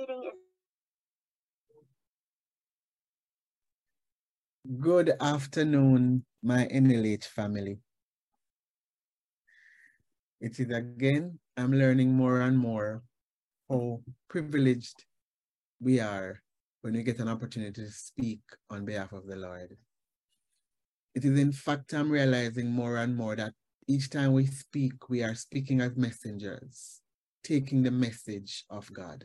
is Good afternoon, my NLH family. It is again, I'm learning more and more how privileged we are when we get an opportunity to speak on behalf of the Lord. It is in fact, I'm realizing more and more that each time we speak, we are speaking as messengers, taking the message of God.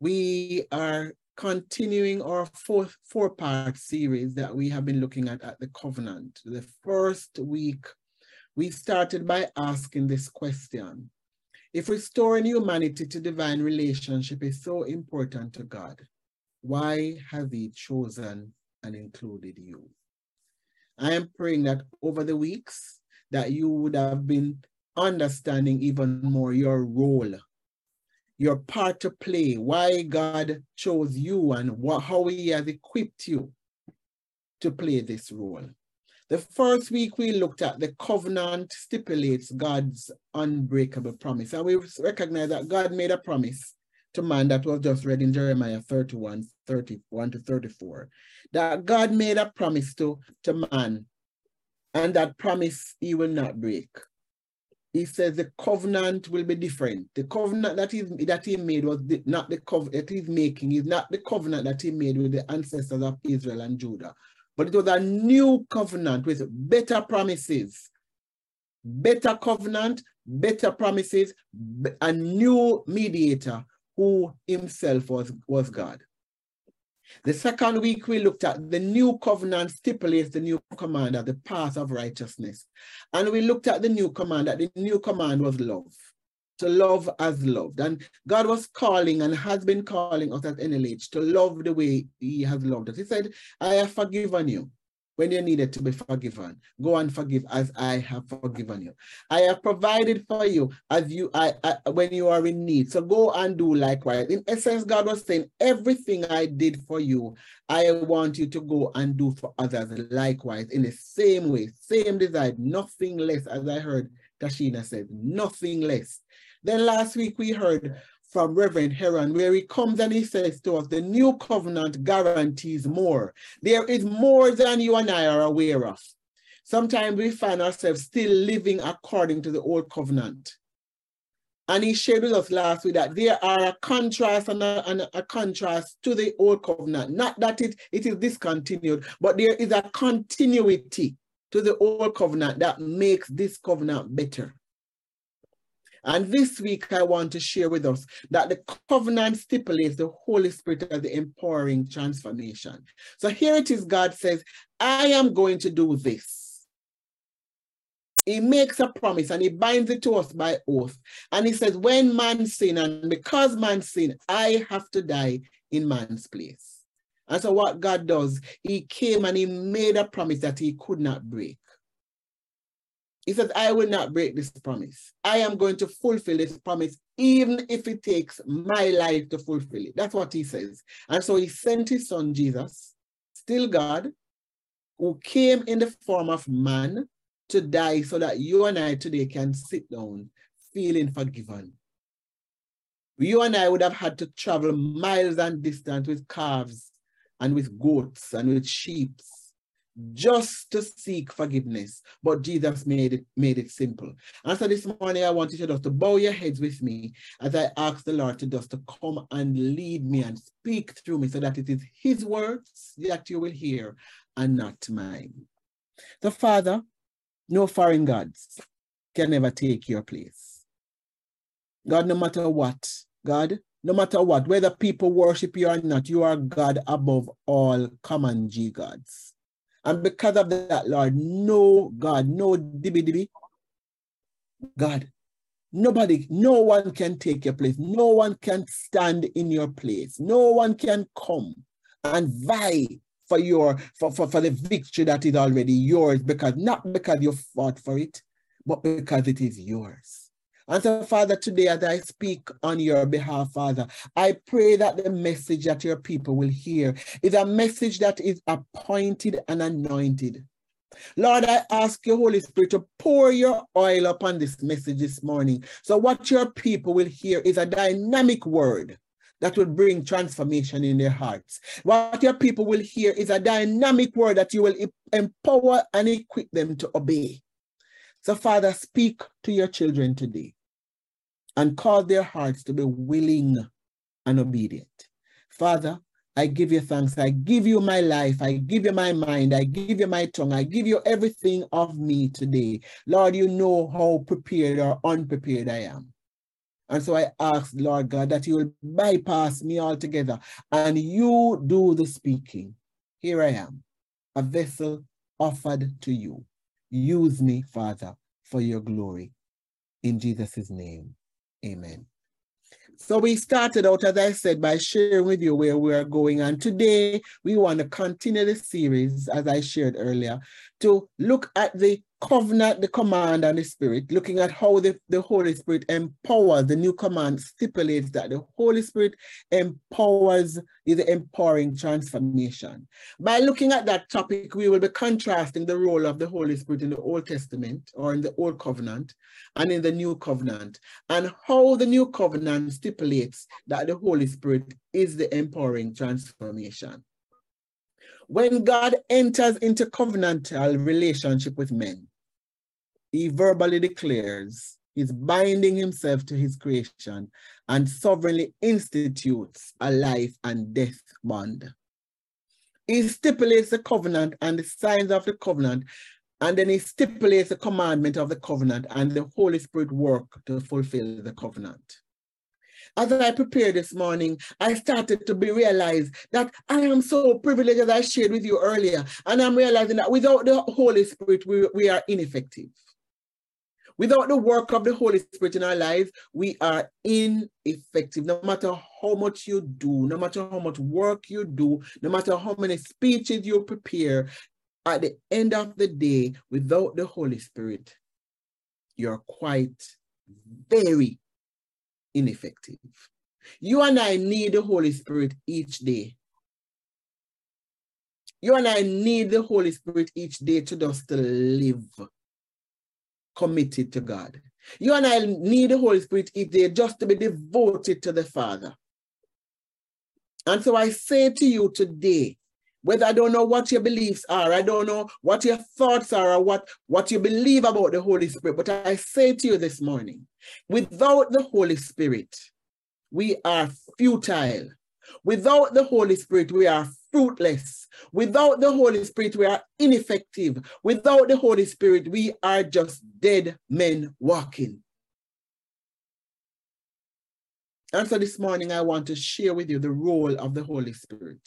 We are continuing our fourth four-part series that we have been looking at at the covenant. The first week, we started by asking this question. If restoring humanity to divine relationship is so important to God, why has he chosen and included you? I am praying that over the weeks that you would have been understanding even more your role your part to play, why God chose you and what, how he has equipped you to play this role. The first week we looked at the covenant stipulates God's unbreakable promise. And we recognize that God made a promise to man that was just read in Jeremiah 31, 31 to 34. That God made a promise to, to man and that promise he will not break he says the covenant will be different. The covenant that he, that he made was the, not the covenant that he's making, is not the covenant that he made with the ancestors of Israel and Judah, but it was a new covenant with better promises. Better covenant, better promises, a new mediator who himself was, was God. The second week we looked at the new covenant stipulates the new command as the path of righteousness. And we looked at the new command, that the new command was love, to love as loved. And God was calling and has been calling us at NLH to love the way he has loved us. He said, I have forgiven you when you needed to be forgiven. Go and forgive as I have forgiven you. I have provided for you as you I, I, when you are in need. So go and do likewise. In essence, God was saying, everything I did for you, I want you to go and do for others likewise in the same way, same design, nothing less, as I heard Tashina said, nothing less. Then last week we heard from Reverend Heron, where he comes and he says to us, the new covenant guarantees more. There is more than you and I are aware of. Sometimes we find ourselves still living according to the old covenant. And he shared with us last week that there are a contrast and a, and a contrast to the old covenant. Not that it, it is discontinued, but there is a continuity to the old covenant that makes this covenant better. And this week, I want to share with us that the covenant stipulates the Holy Spirit as the empowering transformation. So here it is God says, I am going to do this. He makes a promise and he binds it to us by oath. And he says, when man sin, and because man sin, I have to die in man's place. And so what God does, he came and he made a promise that he could not break. He says, I will not break this promise. I am going to fulfill this promise, even if it takes my life to fulfill it. That's what he says. And so he sent his son Jesus, still God, who came in the form of man to die so that you and I today can sit down feeling forgiven. You and I would have had to travel miles and distance with calves and with goats and with sheep just to seek forgiveness. But Jesus made it, made it simple. And so this morning, I want you to just to bow your heads with me as I ask the Lord to just to come and lead me and speak through me so that it is his words that you will hear and not mine. The Father, no foreign gods can ever take your place. God, no matter what, God, no matter what, whether people worship you or not, you are God above all common G gods. And because of that, Lord, no God, no dibby dibby, God, nobody, no one can take your place. No one can stand in your place. No one can come and vie for your for, for, for the victory that is already yours because not because you fought for it, but because it is yours. And so, Father, today as I speak on your behalf, Father, I pray that the message that your people will hear is a message that is appointed and anointed. Lord, I ask you, Holy Spirit, to pour your oil upon this message this morning. So what your people will hear is a dynamic word that will bring transformation in their hearts. What your people will hear is a dynamic word that you will empower and equip them to obey. So, Father, speak to your children today and cause their hearts to be willing and obedient. Father, I give you thanks. I give you my life. I give you my mind. I give you my tongue. I give you everything of me today. Lord, you know how prepared or unprepared I am. And so I ask, Lord God, that you will bypass me altogether and you do the speaking. Here I am, a vessel offered to you. Use me, Father, for your glory. In Jesus' name, amen. So we started out, as I said, by sharing with you where we are going. And today we want to continue the series, as I shared earlier, to look at the covenant, the command, and the spirit, looking at how the, the Holy Spirit empowers, the new command stipulates that the Holy Spirit empowers, is empowering transformation. By looking at that topic, we will be contrasting the role of the Holy Spirit in the Old Testament or in the Old Covenant and in the New Covenant, and how the New Covenant stipulates that the Holy Spirit is the empowering transformation. When God enters into covenantal relationship with men, he verbally declares he's binding himself to his creation and sovereignly institutes a life and death bond. He stipulates the covenant and the signs of the covenant, and then he stipulates the commandment of the covenant, and the Holy Spirit work to fulfill the covenant as I prepared this morning, I started to be realized that I am so privileged as I shared with you earlier. And I'm realizing that without the Holy Spirit, we, we are ineffective. Without the work of the Holy Spirit in our lives, we are ineffective. No matter how much you do, no matter how much work you do, no matter how many speeches you prepare, at the end of the day, without the Holy Spirit, you're quite very ineffective. You and I need the Holy Spirit each day. You and I need the Holy Spirit each day to just live committed to God. You and I need the Holy Spirit each day just to be devoted to the Father. And so I say to you today, whether I don't know what your beliefs are, I don't know what your thoughts are, or what, what you believe about the Holy Spirit, but I say to you this morning, without the Holy Spirit, we are futile. Without the Holy Spirit, we are fruitless. Without the Holy Spirit, we are ineffective. Without the Holy Spirit, we are just dead men walking. And so this morning, I want to share with you the role of the Holy Spirit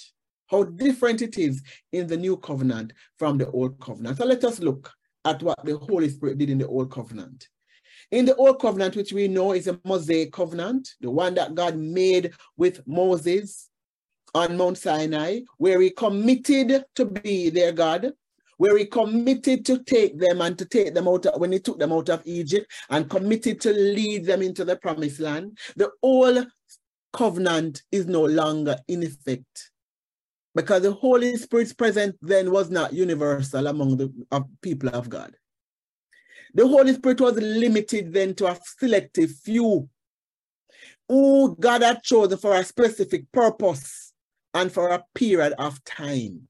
how different it is in the new covenant from the old covenant. So let us look at what the Holy Spirit did in the old covenant. In the old covenant, which we know is a Mosaic covenant, the one that God made with Moses on Mount Sinai, where he committed to be their God, where he committed to take them and to take them out of, when he took them out of Egypt and committed to lead them into the promised land. The old covenant is no longer in effect because the Holy Spirit's presence then was not universal among the people of God. The Holy Spirit was limited then to a selective few who God had chosen for a specific purpose and for a period of time.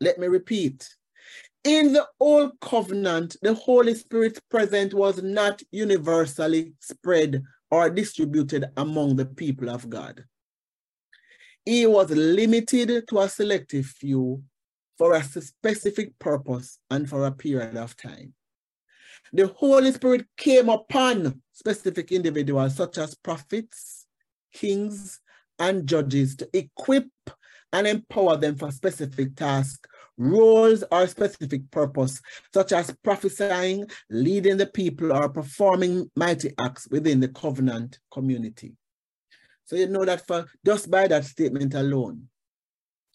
Let me repeat. In the Old Covenant, the Holy Spirit's presence was not universally spread or distributed among the people of God. He was limited to a selective few for a specific purpose and for a period of time. The Holy Spirit came upon specific individuals such as prophets, kings, and judges to equip and empower them for specific tasks, roles, or specific purpose, such as prophesying, leading the people, or performing mighty acts within the covenant community. So you know that for just by that statement alone,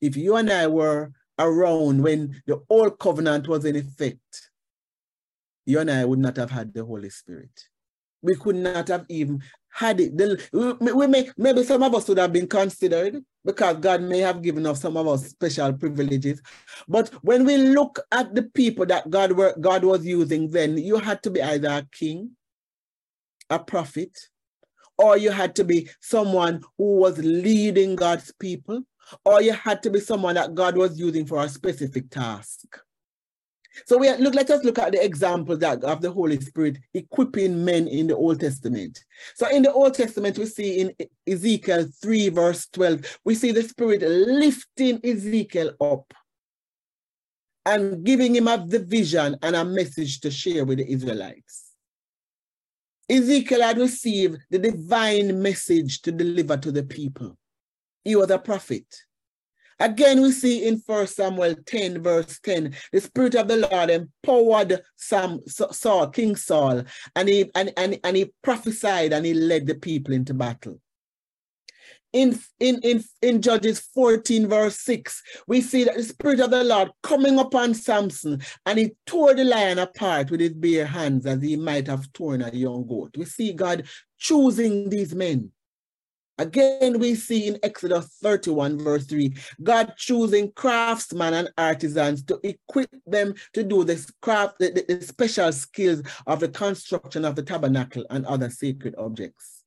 if you and I were around when the old covenant was in effect, you and I would not have had the Holy Spirit. We could not have even had it. We may, maybe some of us would have been considered because God may have given us some of us special privileges. But when we look at the people that God were God was using then, you had to be either a king, a prophet, or you had to be someone who was leading God's people, or you had to be someone that God was using for a specific task. So we look. Let us look at the example that of the Holy Spirit equipping men in the Old Testament. So in the Old Testament, we see in Ezekiel three verse twelve, we see the Spirit lifting Ezekiel up and giving him a the vision and a message to share with the Israelites. Ezekiel had received the divine message to deliver to the people. He was a prophet. Again, we see in 1 Samuel 10, verse 10, the Spirit of the Lord empowered Sam, Saul, King Saul, and he, and, and, and he prophesied and he led the people into battle in, in, in, in Judges 14, verse 6, we see that the Spirit of the Lord coming upon Samson and he tore the lion apart with his bare hands as he might have torn a young goat. We see God choosing these men. Again, we see in Exodus 31, verse 3, God choosing craftsmen and artisans to equip them to do this craft, the, the, the special skills of the construction of the tabernacle and other sacred objects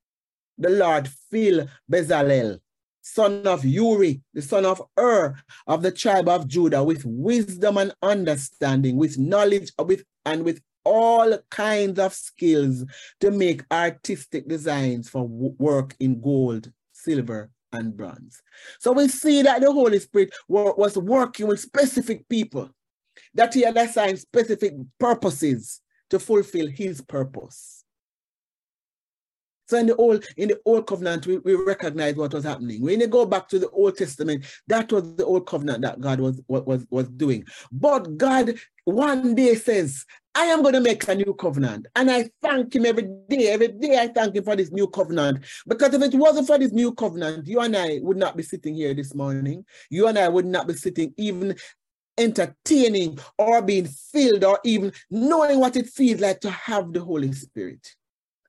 the Lord fill Bezalel, son of Uri, the son of Ur, of the tribe of Judah, with wisdom and understanding, with knowledge, uh, with and with all kinds of skills to make artistic designs for work in gold, silver, and bronze. So we see that the Holy Spirit was working with specific people, that he had assigned specific purposes to fulfill his purpose. So in the old in the old covenant, we, we recognize what was happening. When you go back to the Old Testament, that was the old covenant that God was was was doing. But God one day says, I am going to make a new covenant. And I thank him every day. Every day I thank him for this new covenant. Because if it wasn't for this new covenant, you and I would not be sitting here this morning. You and I would not be sitting even entertaining or being filled or even knowing what it feels like to have the Holy Spirit.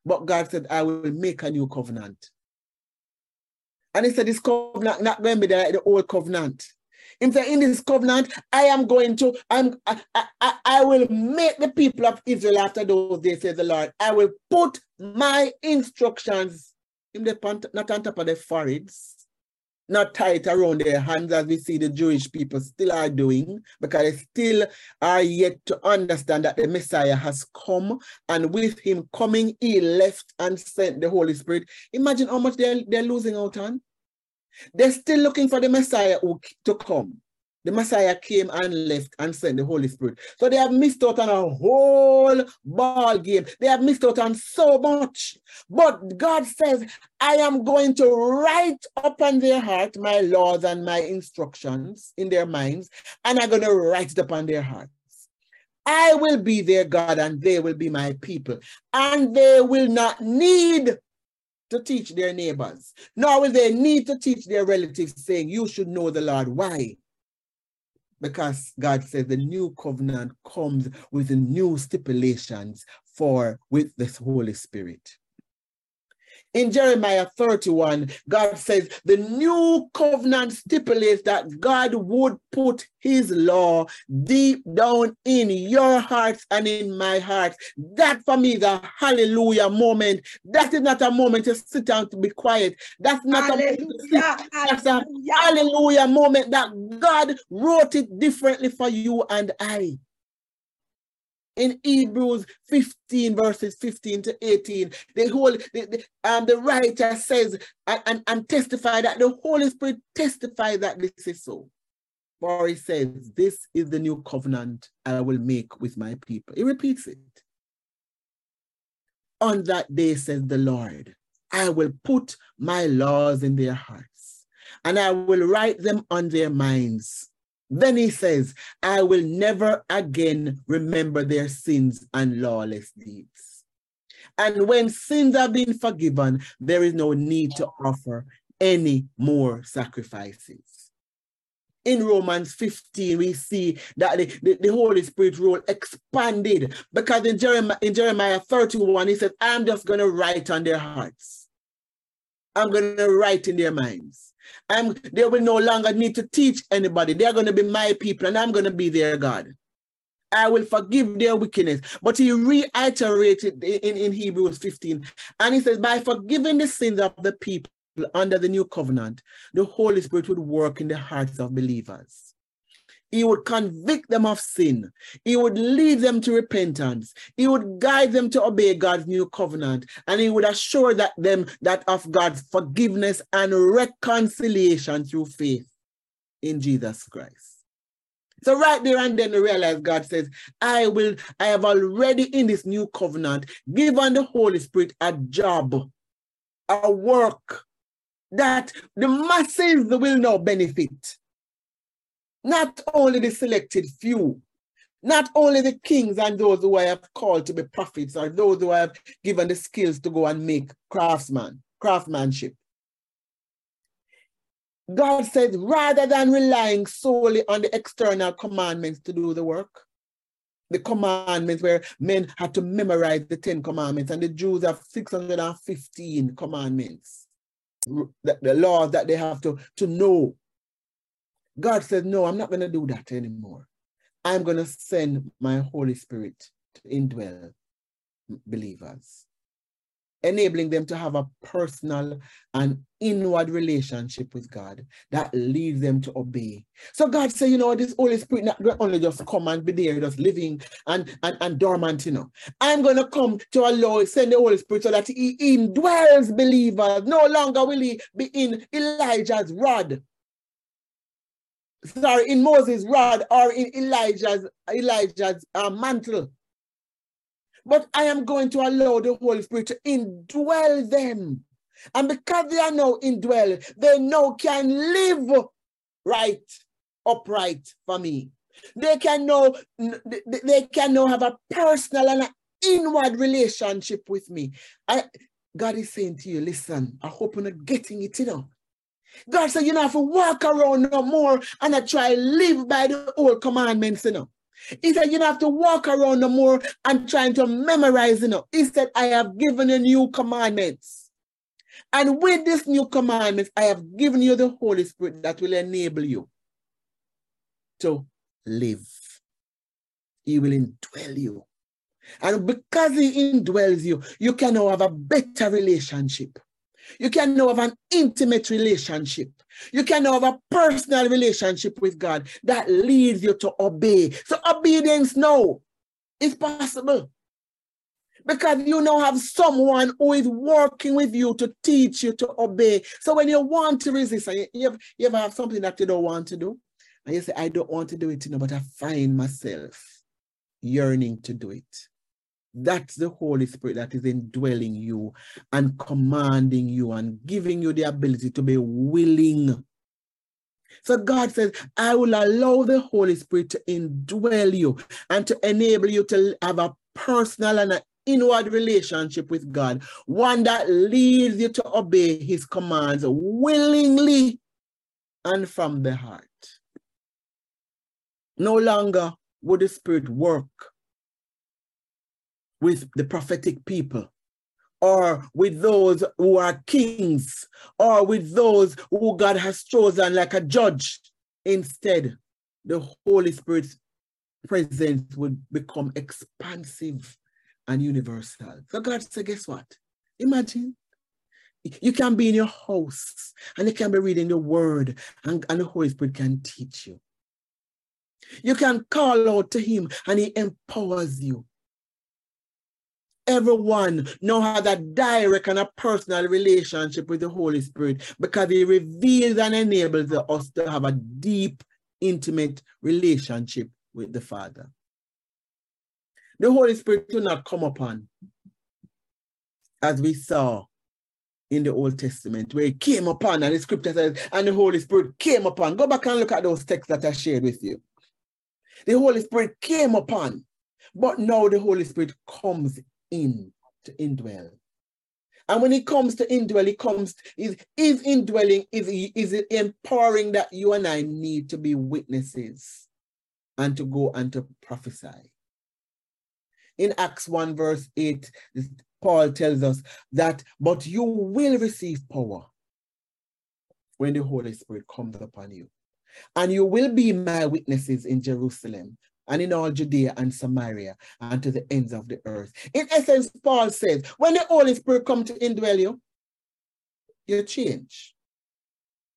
But God said, I will make a new covenant. And he said, this covenant not going to be like the old covenant. He said, in this covenant, I am going to, I'm, I, I, I will make the people of Israel after those days, says the Lord. I will put my instructions in the, not on top of their foreheads, not tight around their hands as we see the Jewish people still are doing, because they still are yet to understand that the Messiah has come, and with him coming, he left and sent the Holy Spirit. Imagine how much they're, they're losing out on. They're still looking for the Messiah to come. The Messiah came and left and sent the Holy Spirit. So they have missed out on a whole ball game. They have missed out on so much. But God says, I am going to write upon their heart my laws and my instructions in their minds, and I'm going to write it upon their hearts. I will be their God and they will be my people. And they will not need to teach their neighbors, nor will they need to teach their relatives, saying, You should know the Lord. Why? Because God says the new covenant comes with new stipulations for with the Holy Spirit. In Jeremiah 31, God says the new covenant stipulates that God would put his law deep down in your hearts and in my heart. That for me is a hallelujah moment. That is not a moment to sit down to be quiet. That's not hallelujah. a moment to sit. That's a hallelujah moment that God wrote it differently for you and I in Hebrews 15, verses 15 to 18, the whole the, the, um, the writer says and, and, and testify that the Holy Spirit testifies that this is so. For he says, This is the new covenant I will make with my people. He repeats it. On that day, says the Lord, I will put my laws in their hearts, and I will write them on their minds. Then he says, I will never again remember their sins and lawless deeds. And when sins have been forgiven, there is no need to offer any more sacrifices. In Romans 15, we see that the, the, the, Holy Spirit role expanded because in Jeremiah, in Jeremiah 31, he says, I'm just going to write on their hearts. I'm going to write in their minds. I'm, they will no longer need to teach anybody. They're going to be my people and I'm going to be their God. I will forgive their wickedness. But he reiterated in, in Hebrews 15, and he says, By forgiving the sins of the people under the new covenant, the Holy Spirit would work in the hearts of believers. He would convict them of sin. He would lead them to repentance. He would guide them to obey God's new covenant. And he would assure that them that of God's forgiveness and reconciliation through faith in Jesus Christ. So right there and then we realize God says, I will, I have already in this new covenant given the Holy Spirit a job, a work that the masses will now benefit. Not only the selected few, not only the kings and those who I have called to be prophets or those who I have given the skills to go and make craftsman, craftsmanship. God says, rather than relying solely on the external commandments to do the work, the commandments where men had to memorize the 10 commandments, and the Jews have 615 commandments, the, the laws that they have to, to know. God said, No, I'm not going to do that anymore. I'm going to send my Holy Spirit to indwell believers, enabling them to have a personal and inward relationship with God that leads them to obey. So God said, you know, this Holy Spirit not only just come and be there, just living and, and, and dormant, you know. I'm going to come to allow, send the Holy Spirit so that he indwells believers. No longer will he be in Elijah's rod sorry, in Moses' rod or in Elijah's Elijah's uh, mantle. But I am going to allow the Holy Spirit to indwell them. And because they are now indwell, they now can live right, upright for me. They can now, they can now have a personal and an inward relationship with me. I, God is saying to you, listen, I hope you're not getting it, you know. God said, you know, have to walk around no more and I try live by the old commandments, you know. He said, you don't have to walk around no more and trying to memorize, you know. He said, I have given you new commandments. And with this new commandments, I have given you the Holy Spirit that will enable you to live. He will indwell you. And because he indwells you, you can now have a better relationship. You can now have an intimate relationship. You can now have a personal relationship with God that leads you to obey. So obedience now is possible. Because you now have someone who is working with you to teach you to obey. So when you want to resist, you, ever, you ever have something that you don't want to do, and you say, I don't want to do it, you know, but I find myself yearning to do it. That's the Holy Spirit that is indwelling you and commanding you and giving you the ability to be willing. So God says, I will allow the Holy Spirit to indwell you and to enable you to have a personal and an inward relationship with God, one that leads you to obey his commands willingly and from the heart. No longer would the Spirit work with the prophetic people or with those who are kings or with those who God has chosen like a judge. Instead, the Holy Spirit's presence would become expansive and universal. So God said, guess what? Imagine you can be in your house and you can be reading the word and, and the Holy Spirit can teach you. You can call out to him and he empowers you everyone now has a direct and a personal relationship with the Holy Spirit because he reveals and enables us to have a deep, intimate relationship with the Father. The Holy Spirit will not come upon, as we saw in the Old Testament, where he came upon, and the scripture says, and the Holy Spirit came upon. Go back and look at those texts that I shared with you. The Holy Spirit came upon, but now the Holy Spirit comes in to indwell. And when it comes to indwell, it comes, is, is indwelling, is, is empowering that you and I need to be witnesses and to go and to prophesy. In Acts 1 verse 8, Paul tells us that, but you will receive power when the Holy Spirit comes upon you. And you will be my witnesses in Jerusalem and in all Judea and Samaria and to the ends of the earth. In essence, Paul says, when the Holy Spirit come to indwell you, you change.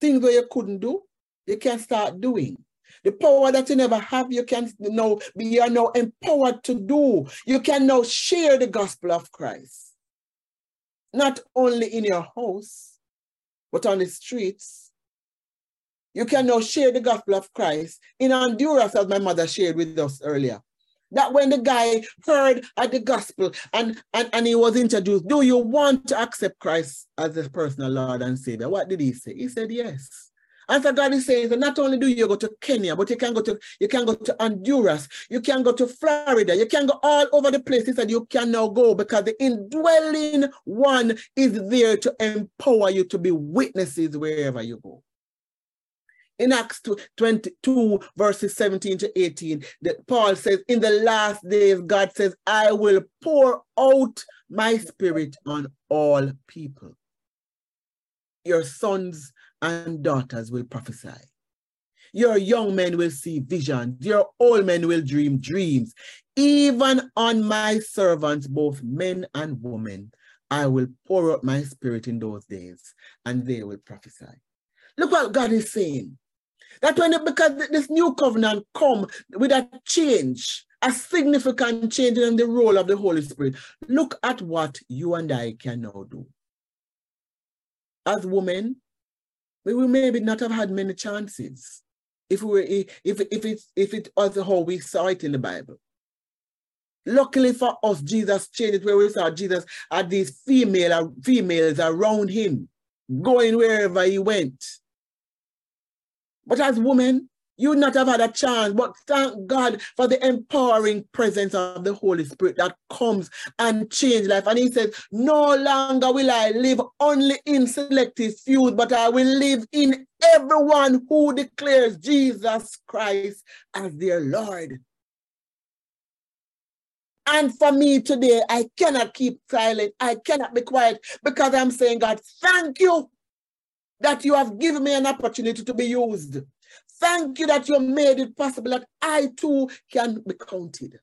Things that you couldn't do, you can start doing. The power that you never have, you can now be you are now empowered to do. You can now share the gospel of Christ. Not only in your house, but on the streets. You can now share the gospel of Christ in Honduras, as my mother shared with us earlier. That when the guy heard at the gospel and, and, and he was introduced, do you want to accept Christ as a personal Lord and Savior? What did he say? He said yes. And so God is saying that not only do you go to Kenya, but you can go to you can go to Honduras, you can go to Florida, you can go all over the places that you can now go because the indwelling one is there to empower you to be witnesses wherever you go. In Acts 22, verses 17 to 18, that Paul says, In the last days, God says, I will pour out my spirit on all people. Your sons and daughters will prophesy. Your young men will see visions. Your old men will dream dreams. Even on my servants, both men and women, I will pour out my spirit in those days, and they will prophesy. Look what God is saying. That when it, because this new covenant come with a change, a significant change in the role of the Holy Spirit. Look at what you and I can now do. As women, we will maybe not have had many chances if we were if if it if it was how we saw it in the Bible. Luckily for us, Jesus changed where we saw Jesus had these female females around him, going wherever he went. But as women, you would not have had a chance, but thank God for the empowering presence of the Holy Spirit that comes and change life. And he says, no longer will I live only in selective few, but I will live in everyone who declares Jesus Christ as their Lord. And for me today, I cannot keep silent. I cannot be quiet because I'm saying, God, thank you that you have given me an opportunity to be used. Thank you that you made it possible that I too can be counted.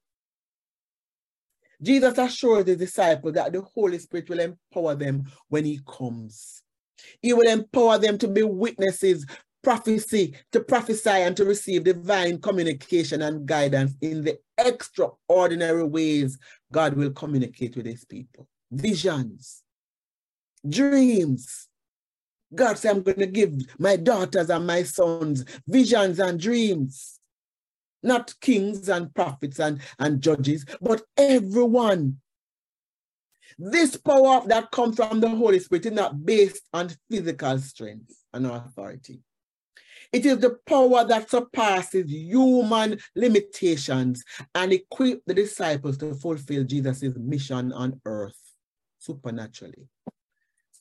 Jesus assured the disciples that the Holy Spirit will empower them when he comes. He will empower them to be witnesses, prophecy, to prophesy and to receive divine communication and guidance in the extraordinary ways God will communicate with his people. Visions, dreams, God said, I'm going to give my daughters and my sons visions and dreams. Not kings and prophets and, and judges, but everyone. This power that comes from the Holy Spirit is not based on physical strength and authority. It is the power that surpasses human limitations and equip the disciples to fulfill Jesus' mission on earth supernaturally.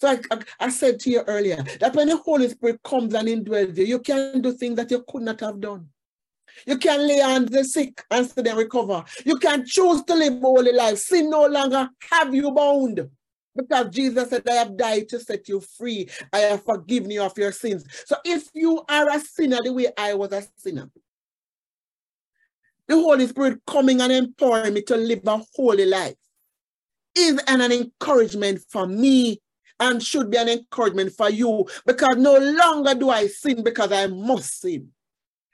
So I, I, I, said to you earlier that when the Holy Spirit comes and indwells you, you can do things that you could not have done. You can lay on the sick and see them recover. You can choose to live a holy life. Sin no longer have you bound. Because Jesus said, I have died to set you free. I have forgiven you of your sins. So if you are a sinner the way I was a sinner, the Holy Spirit coming and empowering me to live a holy life is an, an encouragement for me and should be an encouragement for you because no longer do I sin because I must sin,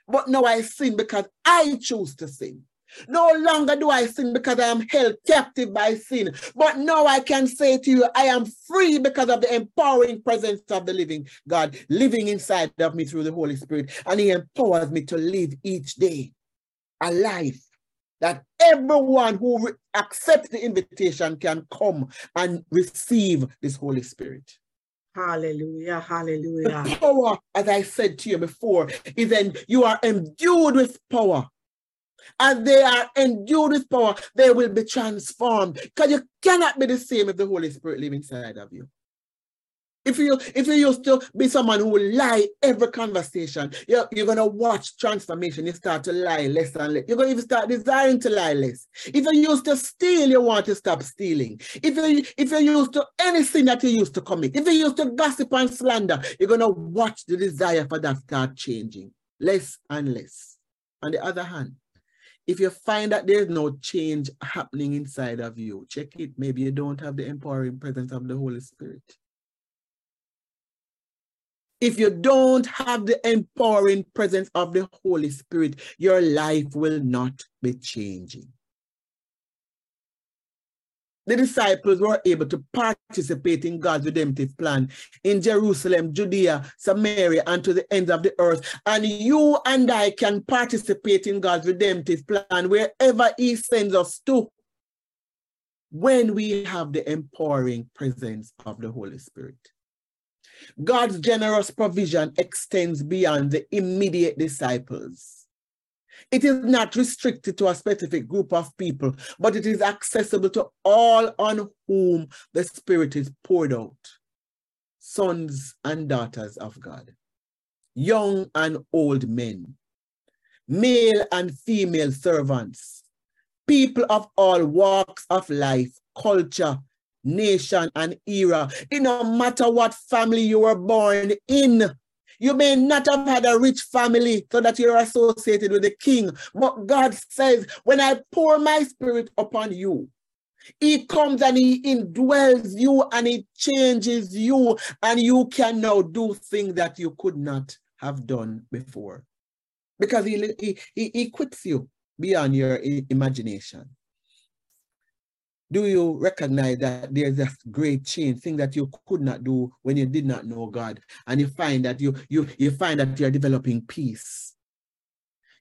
but now I sin because I choose to sin. No longer do I sin because I am held captive by sin, but now I can say to you, I am free because of the empowering presence of the living God living inside of me through the Holy Spirit. And He empowers me to live each day a life that everyone who accepts the invitation can come and receive this Holy Spirit. Hallelujah, hallelujah. The power, as I said to you before, is then you are endued with power. As they are endued with power, they will be transformed. Because you cannot be the same if the Holy Spirit lives inside of you. If you if you used to be someone who will lie every conversation, you're, you're gonna watch transformation. You start to lie less and less. You're gonna even start desiring to lie less. If you used to steal, you want to stop stealing. If you if you used to anything that you used to commit, if you used to gossip and slander, you're gonna watch the desire for that start changing less and less. On the other hand, if you find that there's no change happening inside of you, check it. Maybe you don't have the empowering presence of the Holy Spirit. If you don't have the empowering presence of the Holy Spirit, your life will not be changing the disciples were able to participate in God's redemptive plan in Jerusalem, Judea, Samaria, and to the ends of the earth. And you and I can participate in God's redemptive plan wherever He sends us to when we have the empowering presence of the Holy Spirit. God's generous provision extends beyond the immediate disciples. It is not restricted to a specific group of people, but it is accessible to all on whom the Spirit is poured out. Sons and daughters of God, young and old men, male and female servants, people of all walks of life, culture, nation, and era. It no matter what family you were born in, you may not have had a rich family so that you're associated with the king, but God says, when I pour my spirit upon you, he comes and he indwells you and he changes you, and you can now do things that you could not have done before. Because he, he, he equips you beyond your imagination do you recognize that there's a great change, thing that you could not do when you did not know God, and you find that you you you find that you're developing peace.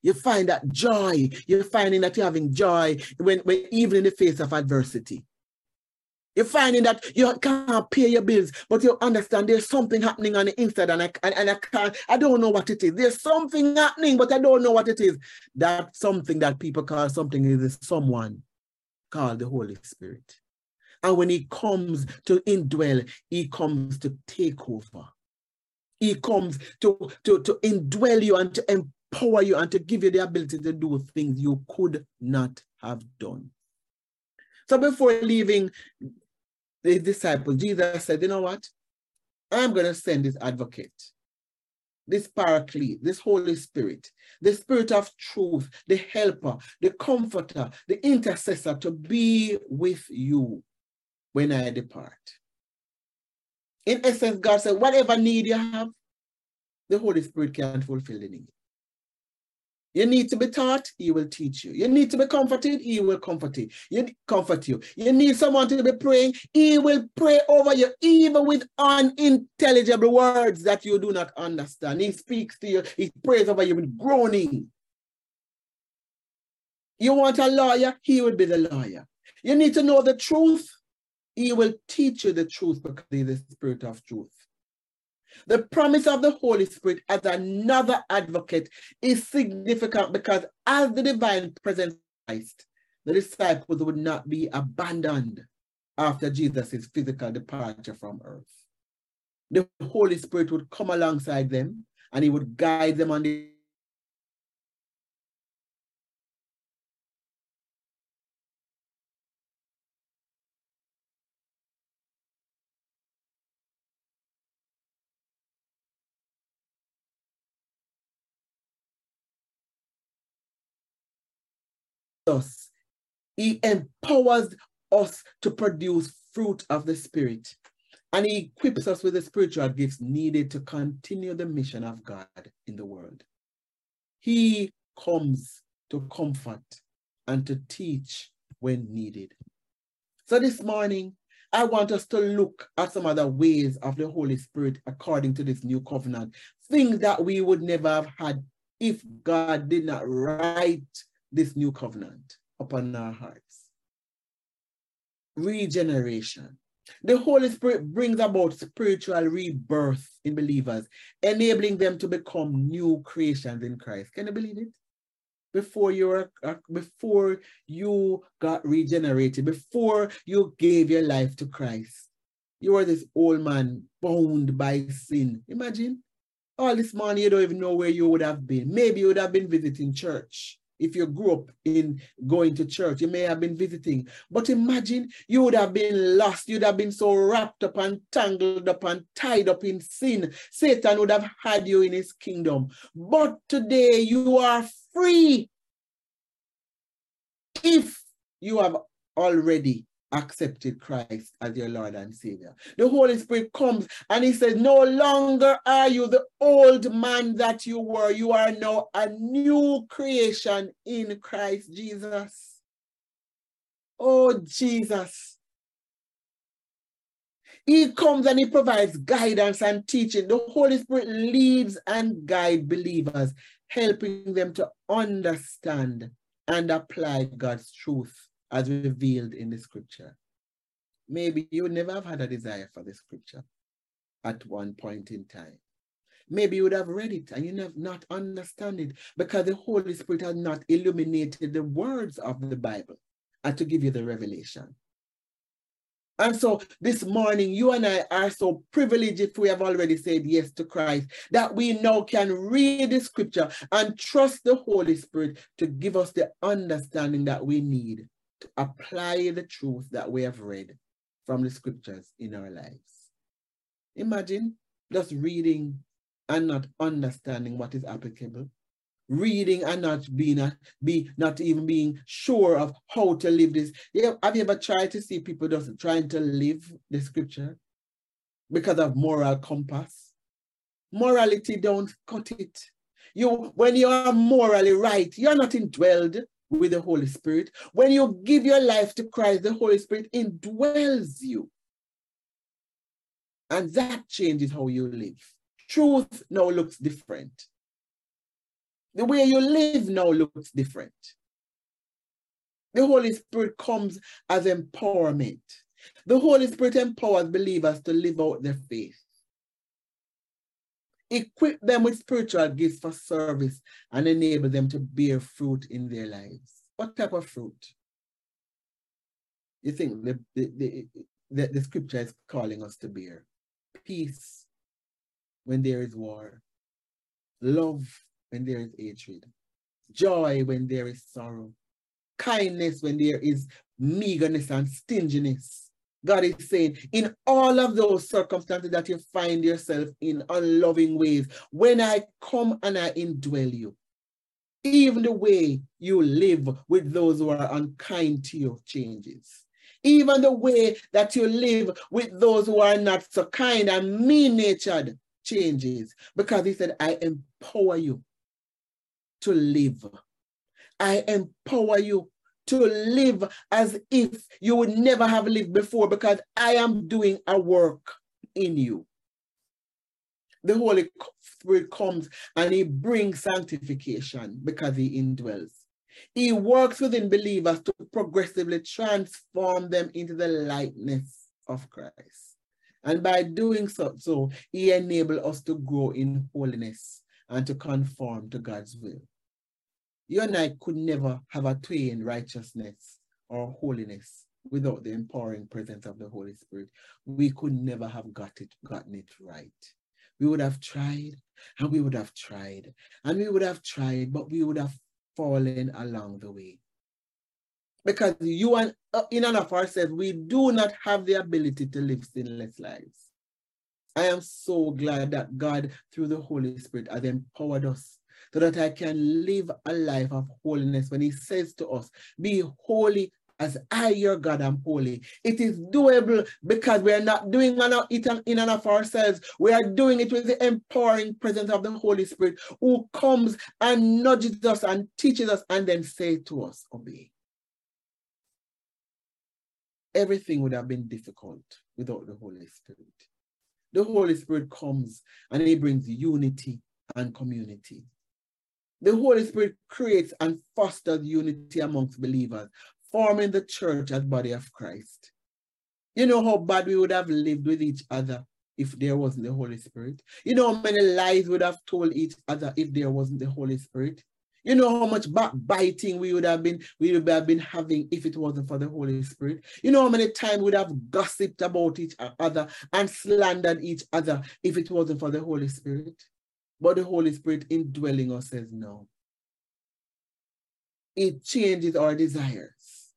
You find that joy. You're finding that you're having joy when, when even in the face of adversity. You're finding that you can't pay your bills, but you understand there's something happening on the inside, and I and, and I can't, I don't know what it is. There's something happening, but I don't know what it is. That something that people call something is someone called the Holy Spirit. And when he comes to indwell, he comes to take over. He comes to, to, to indwell you and to empower you and to give you the ability to do things you could not have done. So before leaving the disciples, Jesus said, you know what? I'm going to send this advocate this paraclete, this Holy Spirit, the Spirit of truth, the helper, the comforter, the intercessor to be with you when I depart. In essence, God said, whatever need you have, the Holy Spirit can fulfill the need. You need to be taught, he will teach you. You need to be comforted, he will comfort you. You comfort you. You need someone to be praying, he will pray over you, even with unintelligible words that you do not understand. He speaks to you, he prays over you with groaning. You want a lawyer, he will be the lawyer. You need to know the truth, he will teach you the truth because he is the spirit of truth. The promise of the Holy Spirit as another advocate is significant because as the divine presence Christ, the disciples would not be abandoned after Jesus' physical departure from earth. The Holy Spirit would come alongside them and he would guide them on the He empowers us to produce fruit of the Spirit. And he equips us with the spiritual gifts needed to continue the mission of God in the world. He comes to comfort and to teach when needed. So this morning, I want us to look at some other ways of the Holy Spirit according to this new covenant, things that we would never have had if God did not write this new covenant upon our hearts. Regeneration. The Holy Spirit brings about spiritual rebirth in believers, enabling them to become new creations in Christ. Can you believe it? Before you were, uh, before you got regenerated, before you gave your life to Christ, you were this old man bound by sin. Imagine all this money, you don't even know where you would have been. Maybe you would have been visiting church if you grew up in going to church, you may have been visiting. But imagine you would have been lost. You'd have been so wrapped up and tangled up and tied up in sin. Satan would have had you in his kingdom. But today you are free. if you have already accepted Christ as your Lord and Savior. The Holy Spirit comes and He says, No longer are you the old man that you were. You are now a new creation in Christ Jesus. Oh, Jesus. He comes and he provides guidance and teaching. The Holy Spirit leads and guides believers, helping them to understand and apply God's truth as revealed in the scripture. Maybe you would never have had a desire for the scripture at one point in time. Maybe you would have read it and you have not understand it because the Holy Spirit has not illuminated the words of the Bible and to give you the revelation. And so this morning, you and I are so privileged if we have already said yes to Christ, that we now can read the scripture and trust the Holy Spirit to give us the understanding that we need apply the truth that we have read from the scriptures in our lives. Imagine just reading and not understanding what is applicable reading and not being a, be not even being sure of how to live this. Have you ever tried to see people just trying to live the scripture because of moral compass? Morality don't cut it. You when you are morally right, you're not indwelled with the Holy Spirit. When you give your life to Christ, the Holy Spirit indwells you. And that changes how you live. Truth now looks different. The way you live now looks different. The Holy Spirit comes as empowerment. The Holy Spirit empowers believers to live out their faith. Equip them with spiritual gifts for service and enable them to bear fruit in their lives. What type of fruit? You think the, the, the, the, the scripture is calling us to bear? Peace when there is war, love when there is hatred, joy when there is sorrow, kindness when there is meagerness and stinginess. God is saying, in all of those circumstances that you find yourself in unloving ways, when I come and I indwell you, even the way you live with those who are unkind to you changes. Even the way that you live with those who are not so kind and mean-natured changes. Because he said, I empower you to live. I empower you to live as if you would never have lived before because I am doing a work in you. The Holy Spirit comes and he brings sanctification because he indwells. He works within believers to progressively transform them into the likeness of Christ. And by doing so, so he enables us to grow in holiness and to conform to God's will. You and I could never have attained righteousness or holiness without the empowering presence of the Holy Spirit. We could never have got it, gotten it right. We would have tried and we would have tried and we would have tried, but we would have fallen along the way. Because you and uh, in and of ourselves, we do not have the ability to live sinless lives. I am so glad that God, through the Holy Spirit, has empowered us so that I can live a life of holiness. When he says to us, be holy as I, your God, am holy. It is doable because we are not doing it in and of ourselves. We are doing it with the empowering presence of the Holy Spirit who comes and nudges us and teaches us and then say to us, obey. Everything would have been difficult without the Holy Spirit the Holy Spirit comes and he brings unity and community. The Holy Spirit creates and fosters unity amongst believers, forming the church as body of Christ. You know how bad we would have lived with each other if there wasn't the Holy Spirit. You know how many lies would have told each other if there wasn't the Holy Spirit. You know how much backbiting we would have been we would have been having if it wasn't for the Holy Spirit. You know how many times we would have gossiped about each other and slandered each other if it wasn't for the Holy Spirit. But the Holy Spirit indwelling us says no. It changes our desires.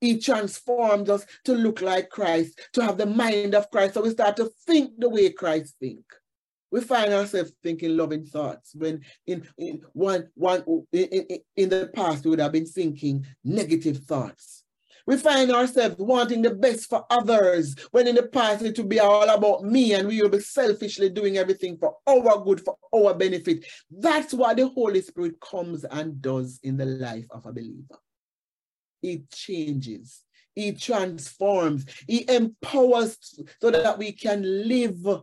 It transforms us to look like Christ, to have the mind of Christ. So we start to think the way Christ think. We find ourselves thinking loving thoughts when in, in one one in, in, in the past we would have been thinking negative thoughts. We find ourselves wanting the best for others when in the past it would be all about me and we will be selfishly doing everything for our good, for our benefit. That's what the Holy Spirit comes and does in the life of a believer. It changes, He transforms, He empowers so that we can live.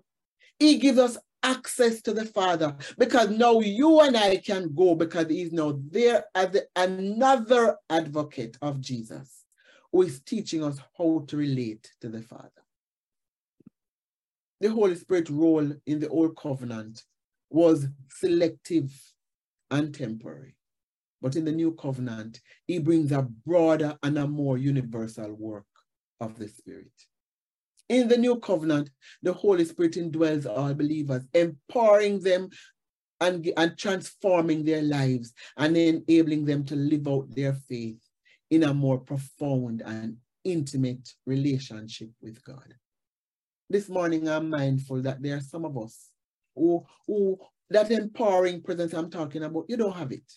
He gives us access to the Father because now you and I can go because He's now there as the, another advocate of Jesus who is teaching us how to relate to the Father. The Holy Spirit role in the Old Covenant was selective and temporary. But in the New Covenant, he brings a broader and a more universal work of the Spirit. In the New Covenant, the Holy Spirit indwells all believers, empowering them and, and transforming their lives and enabling them to live out their faith in a more profound and intimate relationship with God. This morning, I'm mindful that there are some of us who, who that empowering presence I'm talking about, you don't have it.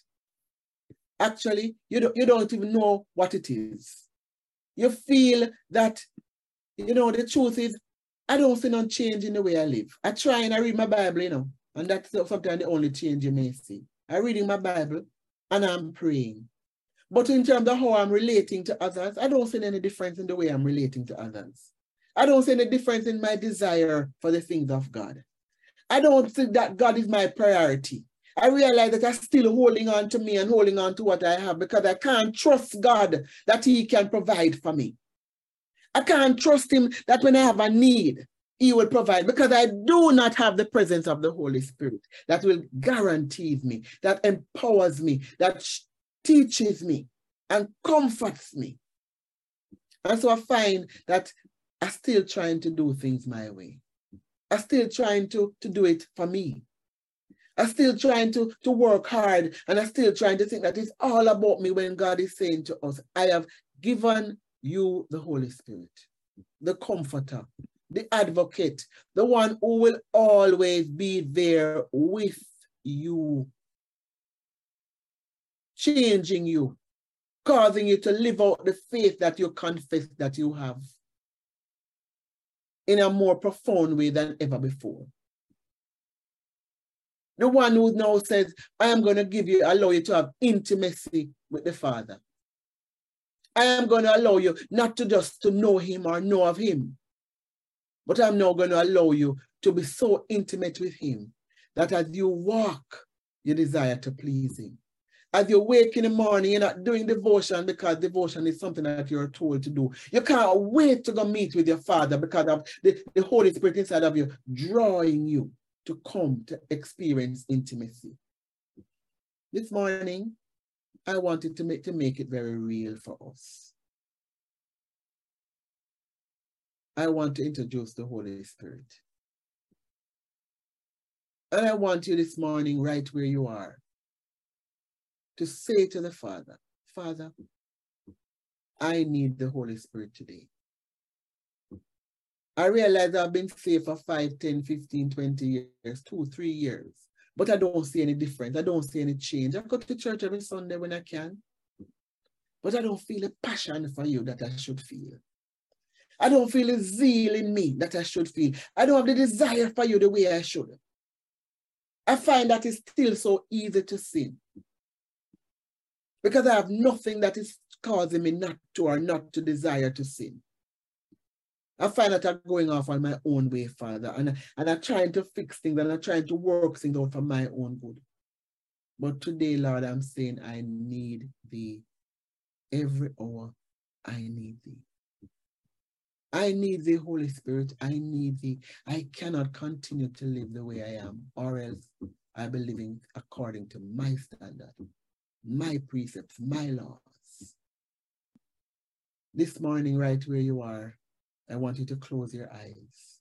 Actually, you don't, you don't even know what it is. You feel that, you know, the truth is, I don't see no change in the way I live. I try and I read my Bible, you know, and that's sometimes the only change you may see. I'm reading my Bible and I'm praying. But in terms of how I'm relating to others, I don't see any difference in the way I'm relating to others. I don't see any difference in my desire for the things of God. I don't think that God is my priority. I realize that I'm still holding on to me and holding on to what I have because I can't trust God that He can provide for me. I can't trust Him that when I have a need, He will provide because I do not have the presence of the Holy Spirit that will guarantee me, that empowers me, that teaches me and comforts me. And so I find that I'm still trying to do things my way. I'm still trying to, to do it for me. I'm still trying to, to work hard and I'm still trying to think that it's all about me when God is saying to us, I have given you the Holy Spirit, the comforter, the advocate, the one who will always be there with you changing you, causing you to live out the faith that you confess that you have in a more profound way than ever before. The one who now says, I am going to give you, allow you to have intimacy with the Father. I am going to allow you not to just to know him or know of him, but I'm now going to allow you to be so intimate with him that as you walk, you desire to please him. As you wake in the morning, you're not doing devotion because devotion is something that you're told to do. You can't wait to go meet with your Father because of the, the Holy Spirit inside of you drawing you to come to experience intimacy. This morning, I wanted to make, to make it very real for us. I want to introduce the Holy Spirit. And I want you this morning, right where you are, to say to the Father, Father, I need the Holy Spirit today. I realize I've been saved for 5, 10, 15, 20 years, two, three years, but I don't see any difference. I don't see any change. I go to church every Sunday when I can, but I don't feel a passion for you that I should feel. I don't feel a zeal in me that I should feel. I don't have the desire for you the way I should. I find that it's still so easy to sin because I have nothing that is causing me not to or not to desire to sin. I find that I'm going off on my own way, Father, and, and I'm trying to fix things and I'm trying to work things out for my own good. But today, Lord, I'm saying I need thee. Every hour, I need thee. I need the Holy Spirit. I need thee. I cannot continue to live the way I am, or else I'll be living according to my standard my precepts, my laws. This morning, right where you are, I want you to close your eyes.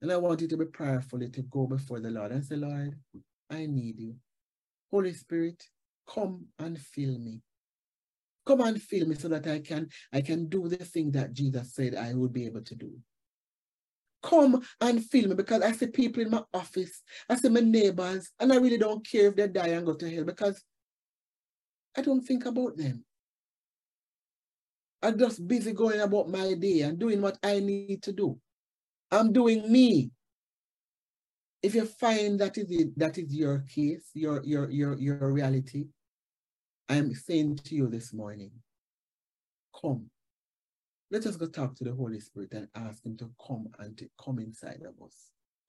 And I want you to be prayerfully to go before the Lord and say, Lord, I need you. Holy Spirit, come and fill me. Come and fill me so that I can, I can do the thing that Jesus said I would be able to do. Come and fill me because I see people in my office, I see my neighbors, and I really don't care if they die and go to hell because I don't think about them. I'm just busy going about my day and doing what I need to do. I'm doing me. If you find that is it, that is your case, your your your your reality, I'm saying to you this morning, come let us go talk to the Holy Spirit and ask him to come and to come inside of us.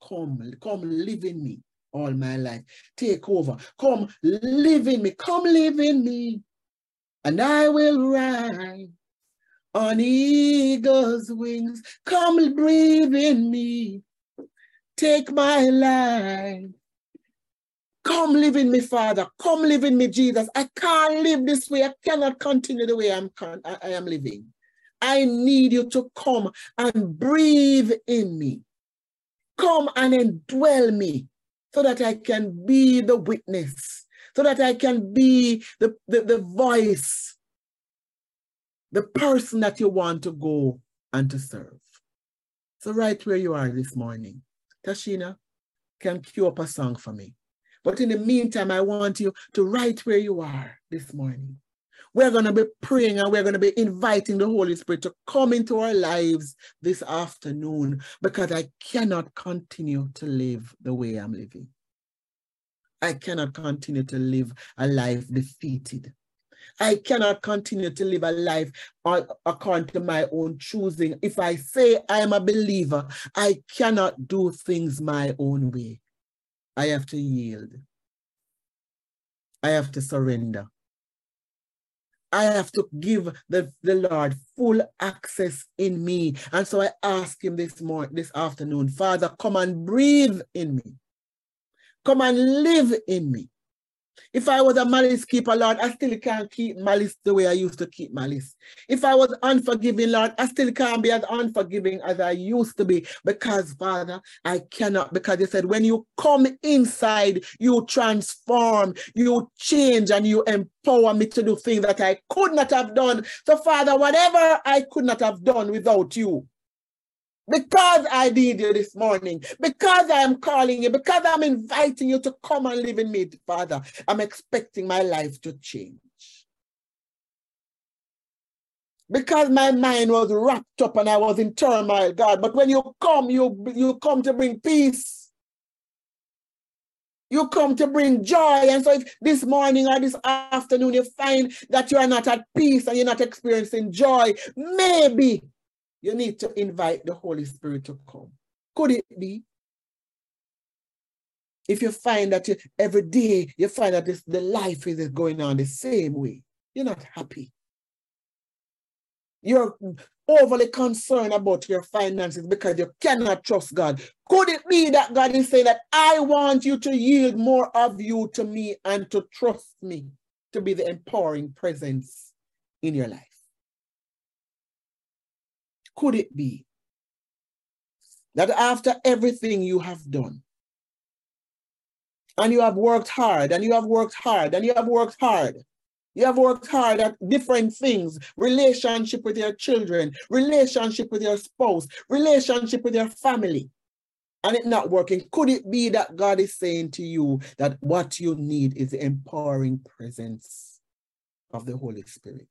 Come, come live in me all my life. Take over. Come live in me. Come live in me. And I will rise on eagle's wings. Come breathe in me. Take my life. Come live in me, Father. Come live in me, Jesus. I can't live this way. I cannot continue the way I'm I, I am living. I need you to come and breathe in me. Come and indwell me so that I can be the witness, so that I can be the, the, the voice, the person that you want to go and to serve. So right where you are this morning, Tashina can cue up a song for me. But in the meantime, I want you to right where you are this morning. We're going to be praying and we're going to be inviting the Holy Spirit to come into our lives this afternoon because I cannot continue to live the way I'm living. I cannot continue to live a life defeated. I cannot continue to live a life according to my own choosing. If I say I am a believer, I cannot do things my own way. I have to yield. I have to surrender. I have to give the, the Lord full access in me. And so I ask him this morning, this afternoon, Father, come and breathe in me. Come and live in me. If I was a malice keeper, Lord, I still can't keep malice the way I used to keep malice. If I was unforgiving, Lord, I still can't be as unforgiving as I used to be because, Father, I cannot. Because you said, when you come inside, you transform, you change, and you empower me to do things that I could not have done. So, Father, whatever I could not have done without you, because I need you this morning, because I am calling you, because I'm inviting you to come and live in me, Father, I'm expecting my life to change. Because my mind was wrapped up and I was in turmoil, God. But when you come, you, you come to bring peace. You come to bring joy. And so if this morning or this afternoon you find that you are not at peace and you're not experiencing joy, maybe you need to invite the Holy Spirit to come. Could it be? If you find that you, every day you find that the life is going on the same way, you're not happy. You're overly concerned about your finances because you cannot trust God. Could it be that God is saying that I want you to yield more of you to me and to trust me to be the empowering presence in your life? Could it be that after everything you have done, and you have worked hard, and you have worked hard, and you have worked hard, you have worked hard at different things relationship with your children, relationship with your spouse, relationship with your family, and it not working. Could it be that God is saying to you that what you need is the empowering presence of the Holy Spirit?